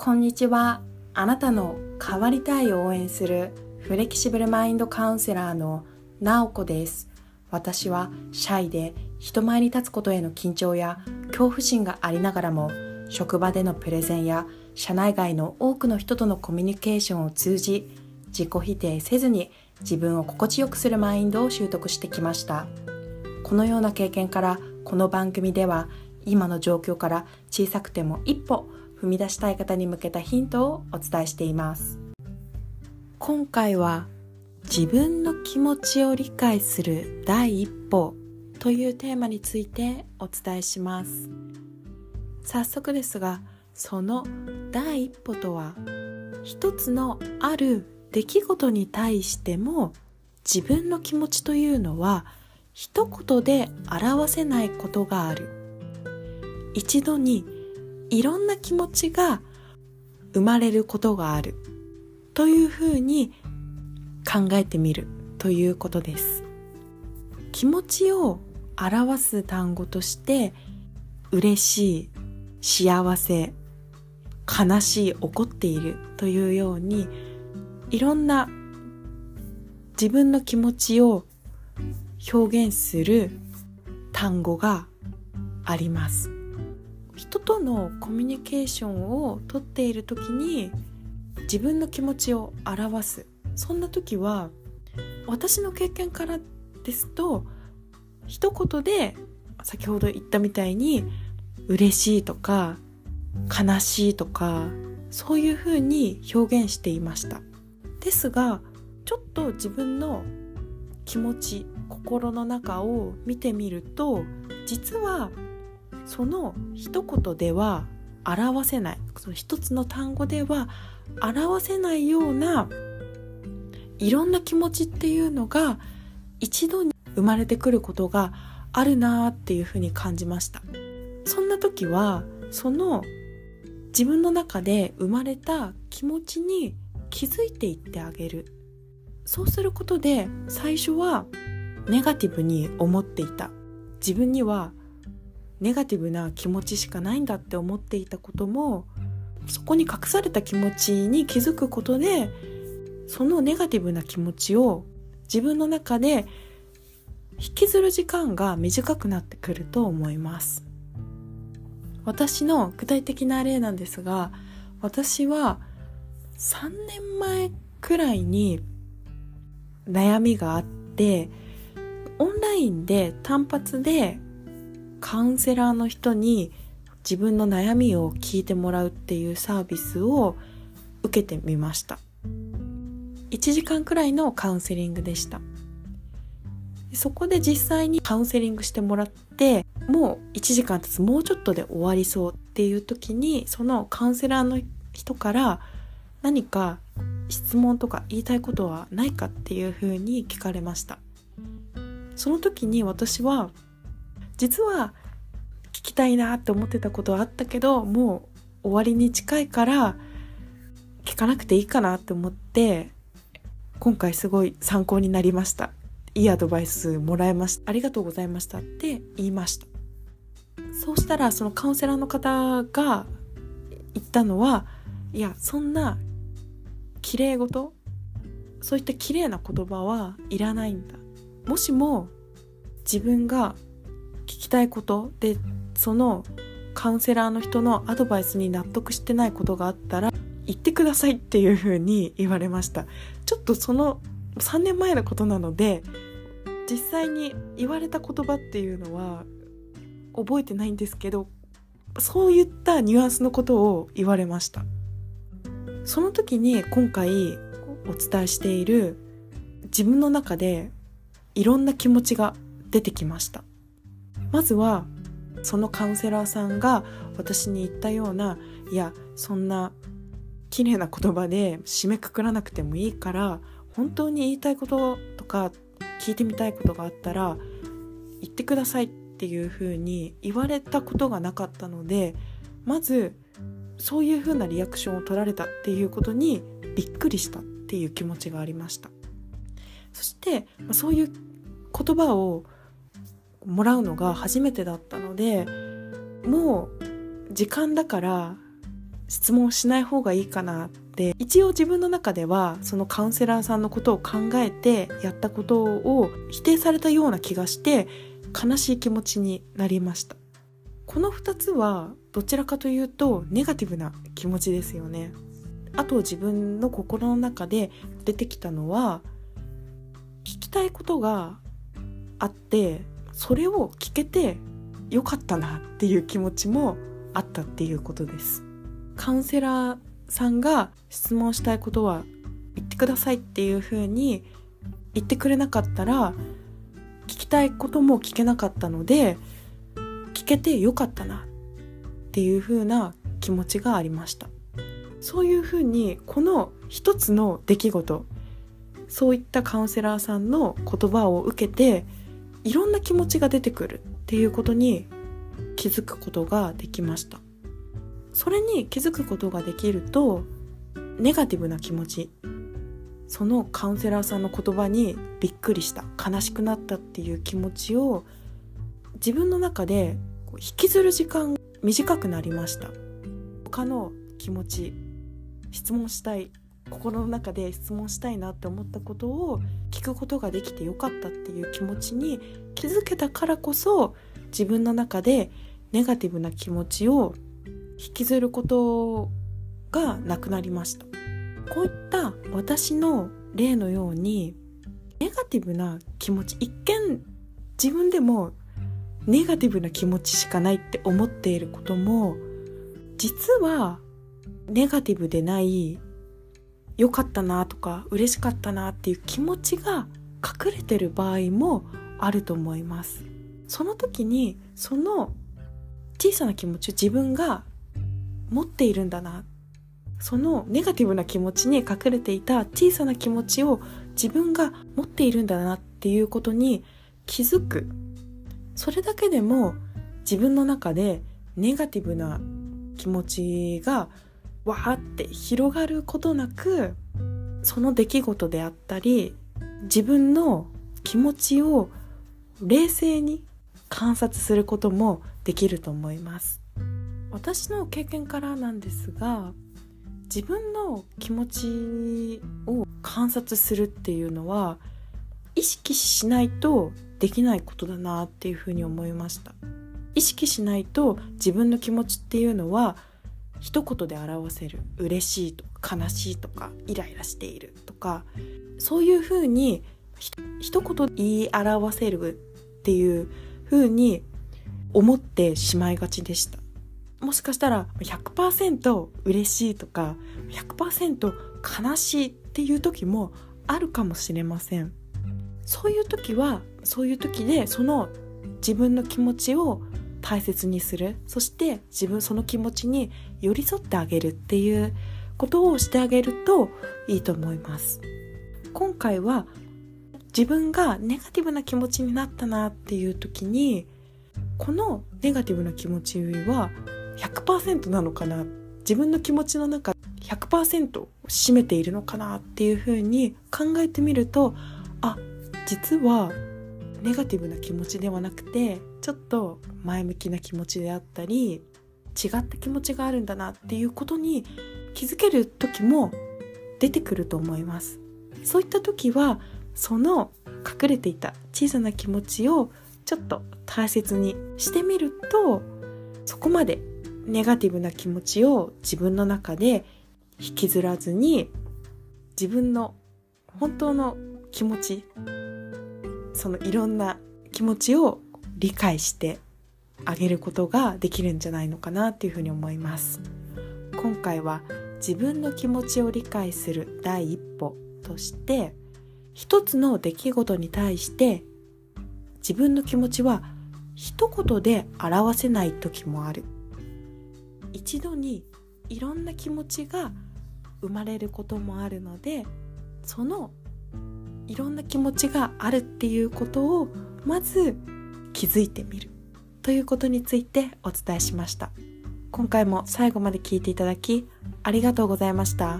こんにちは。あなたの変わりたいを応援するフレキシブルマインドカウンセラーのなおこです。私はシャイで人前に立つことへの緊張や恐怖心がありながらも職場でのプレゼンや社内外の多くの人とのコミュニケーションを通じ自己否定せずに自分を心地よくするマインドを習得してきましたこのような経験からこの番組では今の状況から小さくても一歩踏み出したい方に向けたヒントをお伝えしています。今回は自分の気持ちを理解する第一歩というテーマについてお伝えします。早速ですがその第一歩とは一つのある出来事に対しても自分の気持ちというのは一言で表せないことがある。一度にいろんな気持ちが生まれることがある。というふうに考えてみるということです。気持ちを表す単語として嬉しい幸せ悲しい怒っているというようにいろんな自分の気持ちを表現する単語があります。人とのコミュニケーションをとっている時に自分の気持ちを表す。そんな時は私の経験からですと一言で先ほど言ったみたいに嬉しいとか悲しいとかそういうふうに表現していました。ですがちょっと自分の気持ち心の中を見てみると実はその一言では表せないその一つの単語では表せないようないろんな気持ちっていうのが一度に生まれてくることがあるなっていうふうに感じました。そんな時はその自分の中で生まれた気持ちに気づいていってあげる。そうすることで最初はネガティブに思っていた。自分にはネガティブな気持ちしかないんだって思っていたこともそこに隠された気持ちに気づくことでそのネガティブな気持ちを自分の中で引きずる時間が短くなってくると思います。私の具体的な例なんですが私は3年前くらいに悩みがあってオンラインで単発でカウンセラーの人に自分の悩みを聞いてもらうっていうサービスを受けてみました。1時間くらいのカウンセリングでした。そこで実際にカウンセリングしてもらってもう1時間経つもうちょっとで終わりそうっていう時にそのカウンセラーの人から何か質問とか言いたいことはないかっていうふうに聞かれました。その時に私は実は聞きたいなって思ってたことはあったけどもう終わりに近いから聞かなくていいかなって思って今回すごい参考になりました。いいアドバイスもらえました。ありがとうございましたって言いました。そうしたらそのカウンセラーの方が言ったのはいやそんな綺麗事そういった綺麗な言葉はいらないんだ。もしも自分がきたいことでそのカウンセラーの人のアドバイスに納得してないことがあったら言ってくださいっていうふうに言われました。ちょっとその3年前のことなので実際に言われた言葉っていうのは覚えてないんですけどそういったニュアンスのことを言われました。その時に今回お伝えしている自分の中でいろんな気持ちが出てきました。まずはそのカウンセラーさんが私に言ったようないやそんな綺麗な言葉で締めくくらなくてもいいから本当に言いたいこととか聞いてみたいことがあったら言ってくださいっていうふうに言われたことがなかったのでまずそういうふうなリアクションを取られたっていうことにびっくりしたっていう気持ちがありました。そしてそういう言葉をもらうのが初めてだったのでもう時間だから質問しない方がいいかなって。一応自分の中ではそのカウンセラーさんのことを考えてやったことを否定されたような気がして悲しい気持ちになりました。この2つはどちらかというとネガティブな気持ちですよね。あと自分の心の中で出てきたのは聞きたいことがあってそれを聞けてよかったなっていう気持ちもあったっていうことです。カウンセラーさんが質問したいことは言ってくださいっていうふうに言ってくれなかったら聞きたいことも聞けなかったので聞けてよかったなっていうふうな気持ちがありました。そういうふうにこの一つの出来事そういったカウンセラーさんの言葉を受けていろんな気持ちが出てくるっていうことに気づくことができました。それに気づくことができるとネガティブな気持ちそのカウンセラーさんの言葉にびっくりした悲しくなったっていう気持ちを自分の中で引きずる時間短くなりました。他の気持ち質問したい心の中で質問したいなって思ったことを聞くことができてよかったっていう気持ちに気づけたからこそ自分の中でネガティブな気持ちを引きずることがなくなりました。こういった私の例のようにネガティブな気持ち一見自分でもネガティブな気持ちしかないって思っていることも実はネガティブでない良かったなとか嬉しかったなっていう気持ちが隠れてる場合もあると思います。その時にその小さな気持ちを自分が持っているんだな。そのネガティブな気持ちに隠れていた小さな気持ちを自分が持っているんだなっていうことに気づく。それだけでも自分の中でネガティブな気持ちがわーって広がることなくその出来事であったり自分の気持ちを冷静に観察することもできると思います。私の経験からなんですが自分の気持ちを観察するっていうのは意識しないとできないことだなっていうふうに思いました。意識しないと自分の気持ちっていうのは一言で表せる嬉しいとか悲しいとかイライラしているとかそういうふうに一言言い表せるっていうふうに思ってしまいがちでした。もしかしたら100%嬉しいとか100%悲しいっていう時もあるかもしれません。そういう時はそういう時でその自分の気持ちを大切にする。そして自分その気持ちに寄り添ってあげるっていうことをしてあげるといいと思います。今回は自分がネガティブな気持ちになったなっていう時にこのネガティブな気持ちは100%なのかな？自分の気持ちの中100%を占めているのかなっていうふうに考えてみるとあ実はネガティブな気持ちではなくてちょっと前向きな気持ちであったり違った気持ちがあるんだなっていうことに気づける時も出てくると思います。そういった時はその隠れていた小さな気持ちをちょっと大切にしてみるとそこまでネガティブな気持ちを自分の中で引きずらずに自分の本当の気持ちそのいろんな気持ちを理解してあげることができるんじゃないのかなっていうふうに思います。今回は自分の気持ちを理解する第一歩として一つの出来事に対して自分の気持ちは一言で表せない時もある。一度にいろんな気持ちが生まれることもあるのでそのいろんな気持ちがあるっていうことをまず気づいてみる。ということについてお伝えしました今回も最後まで聞いていただきありがとうございました。